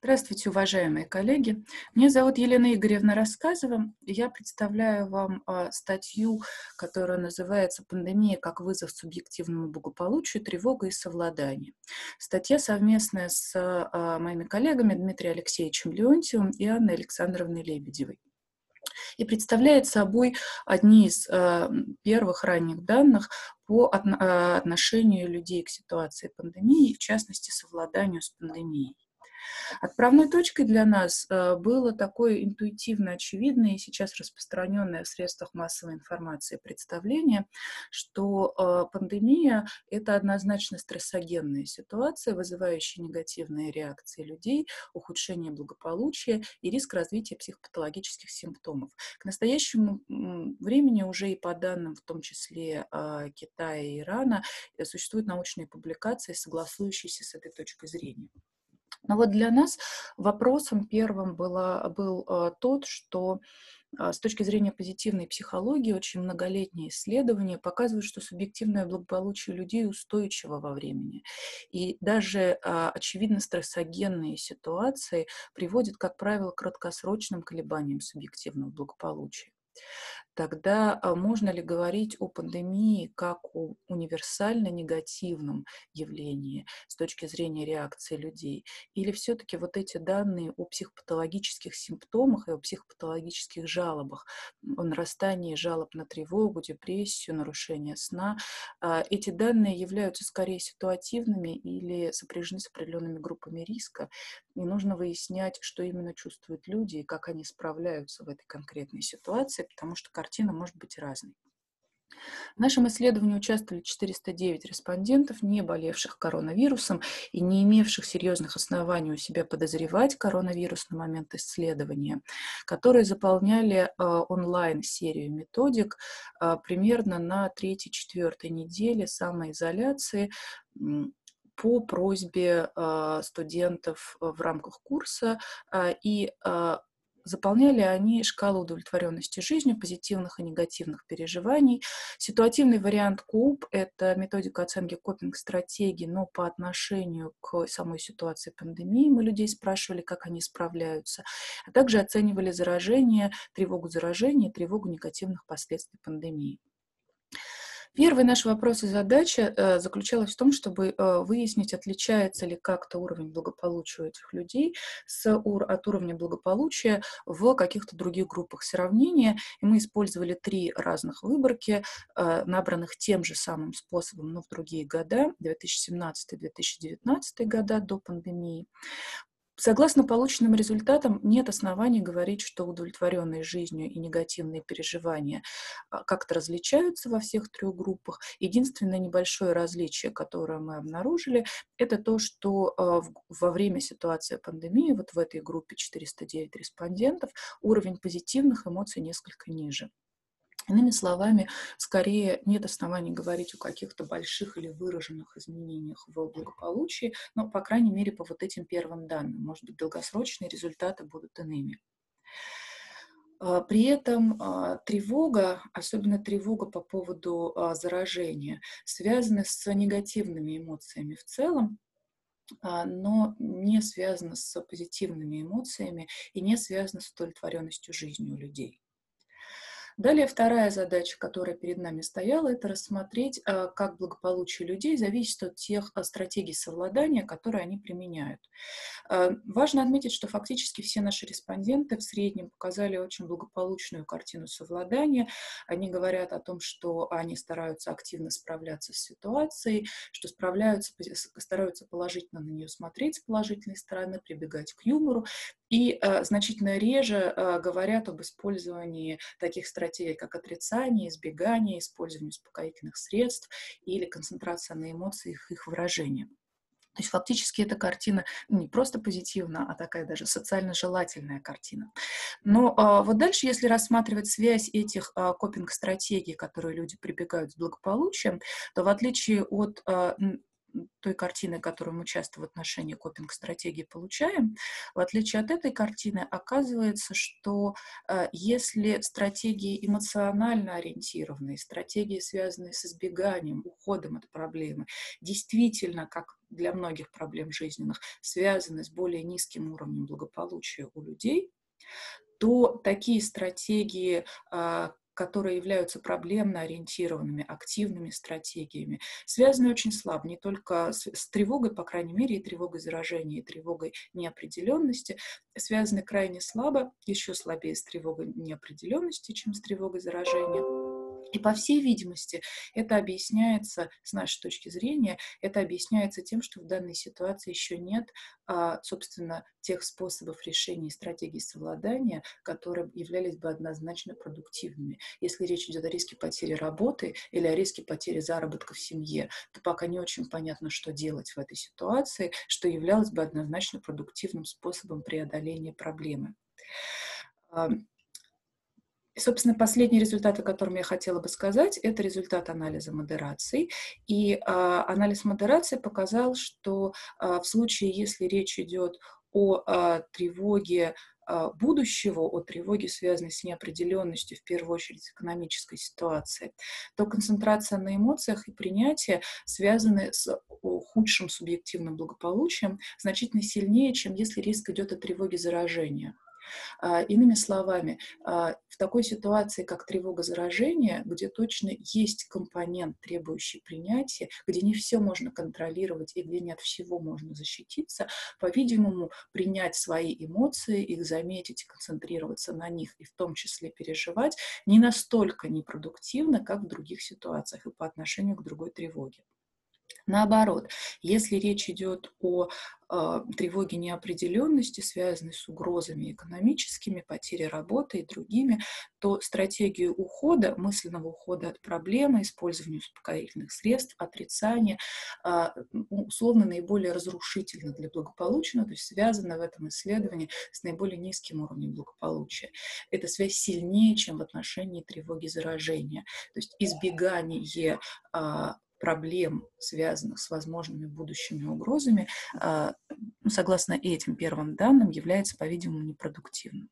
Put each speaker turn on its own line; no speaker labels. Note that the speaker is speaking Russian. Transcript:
Здравствуйте, уважаемые коллеги. Меня зовут Елена Игоревна Рассказова. Я представляю вам а, статью, которая называется «Пандемия как вызов субъективному благополучию, тревога и совладание». Статья совместная с а, моими коллегами Дмитрием Алексеевичем Леонтьевым и Анной Александровной Лебедевой и представляет собой одни из э, первых ранних данных по отношению людей к ситуации пандемии, в частности, совладанию с пандемией. Отправной точкой для нас э, было такое интуитивно очевидное и сейчас распространенное в средствах массовой информации представление, что э, пандемия — это однозначно стрессогенная ситуация, вызывающая негативные реакции людей, ухудшение благополучия и риск развития психопатологических симптомов. К настоящему времени уже и по данным, в том числе э, Китая и Ирана, существуют научные публикации, согласующиеся с этой точкой зрения. Но вот для нас вопросом первым было, был э, тот, что э, с точки зрения позитивной психологии очень многолетние исследования показывают, что субъективное благополучие людей устойчиво во времени. И даже э, очевидно стрессогенные ситуации приводят, как правило, к краткосрочным колебаниям субъективного благополучия тогда а, можно ли говорить о пандемии как о универсально негативном явлении с точки зрения реакции людей? Или все-таки вот эти данные о психопатологических симптомах и о психопатологических жалобах, о нарастании жалоб на тревогу, депрессию, нарушение сна, а, эти данные являются скорее ситуативными или сопряжены с определенными группами риска, и нужно выяснять, что именно чувствуют люди и как они справляются в этой конкретной ситуации, потому что картина может быть разной. В нашем исследовании участвовали 409 респондентов, не болевших коронавирусом и не имевших серьезных оснований у себя подозревать коронавирус на момент исследования, которые заполняли э, онлайн-серию методик э, примерно на 3-4 неделе самоизоляции по просьбе э, студентов в рамках курса и Заполняли они шкалу удовлетворенности жизнью, позитивных и негативных переживаний. Ситуативный вариант КУП — это методика оценки копинг-стратегий, но по отношению к самой ситуации пандемии мы людей спрашивали, как они справляются, а также оценивали заражение, тревогу заражения, тревогу негативных последствий пандемии. Первый наш вопрос и задача э, заключалась в том, чтобы э, выяснить, отличается ли как-то уровень благополучия у этих людей с, от уровня благополучия в каких-то других группах сравнения. И мы использовали три разных выборки, э, набранных тем же самым способом, но в другие года, 2017-2019 года до пандемии. Согласно полученным результатам, нет оснований говорить, что удовлетворенные жизнью и негативные переживания а, как-то различаются во всех трех группах. Единственное небольшое различие, которое мы обнаружили, это то, что а, во время ситуации пандемии, вот в этой группе 409 респондентов, уровень позитивных эмоций несколько ниже. Иными словами, скорее нет оснований говорить о каких-то больших или выраженных изменениях в благополучии, но, по крайней мере, по вот этим первым данным. Может быть, долгосрочные результаты будут иными. А, при этом а, тревога, особенно тревога по поводу а, заражения, связана с негативными эмоциями в целом, но не связана с позитивными эмоциями и не связана с удовлетворенностью жизнью людей. Далее вторая задача, которая перед нами стояла, это рассмотреть, а, как благополучие людей зависит от тех а, стратегий совладания, которые они применяют. А, важно отметить, что фактически все наши респонденты в среднем показали очень благополучную картину совладания. Они говорят о том, что они стараются активно справляться с ситуацией, что справляются, стараются положительно на нее смотреть с положительной стороны, прибегать к юмору и значительно реже говорят об использовании таких стратегий, стратегии, как отрицание, избегание, использование успокоительных средств или концентрация на эмоциях их выражения. То есть фактически эта картина не просто позитивна, а такая даже социально желательная картина. Но а, вот дальше, если рассматривать связь этих а, копинг-стратегий, которые люди прибегают с благополучием, то в отличие от а, той картины, которую мы часто в отношении копинг-стратегии получаем, в отличие от этой картины, оказывается, что э, если стратегии эмоционально ориентированные, стратегии, связанные с избеганием, уходом от проблемы, действительно, как для многих проблем жизненных, связаны с более низким уровнем благополучия у людей, то такие стратегии, а, которые являются проблемно ориентированными, активными стратегиями, связаны очень слабо, не только с, с тревогой, по крайней мере, и тревогой заражения, и тревогой неопределенности, связаны крайне слабо, еще слабее с тревогой неопределенности, чем с тревогой заражения. И, по всей видимости, это объясняется, с нашей точки зрения, это объясняется тем, что в данной ситуации еще нет, а, собственно, тех способов решения и стратегий совладания, которые являлись бы однозначно продуктивными. Если речь идет о риске потери работы или о риске потери заработка в семье, то пока не очень понятно, что делать в этой ситуации, что являлось бы однозначно продуктивным способом преодоления проблемы. И, собственно, последний результат, о котором я хотела бы сказать, это результат анализа модераций. И э, анализ модерации показал, что э, в случае, если речь идет о э, тревоге будущего, о тревоге, связанной с неопределенностью, в первую очередь, экономической ситуации, то концентрация на эмоциях и принятие связаны с худшим субъективным благополучием значительно сильнее, чем если риск идет о тревоге заражения. А, иными словами, а, в такой ситуации, как тревога заражения, где точно есть компонент, требующий принятия, где не все можно контролировать и где не от всего можно защититься, по-видимому, принять свои эмоции, их заметить концентрироваться на них, и в том числе переживать, не настолько непродуктивно, как в других ситуациях и по отношению к другой тревоге. Наоборот, если речь идет о э, тревоге неопределенности, связанной с угрозами экономическими, потерей работы и другими, то стратегию ухода, мысленного ухода от проблемы, использования успокоительных средств, отрицания, э, условно наиболее разрушительно для благополучия, то есть связана в этом исследовании с наиболее низким уровнем благополучия. Эта связь сильнее, чем в отношении тревоги заражения. То есть избегание э, проблем, связанных с возможными будущими угрозами, а, согласно этим первым данным, является, по-видимому, непродуктивным.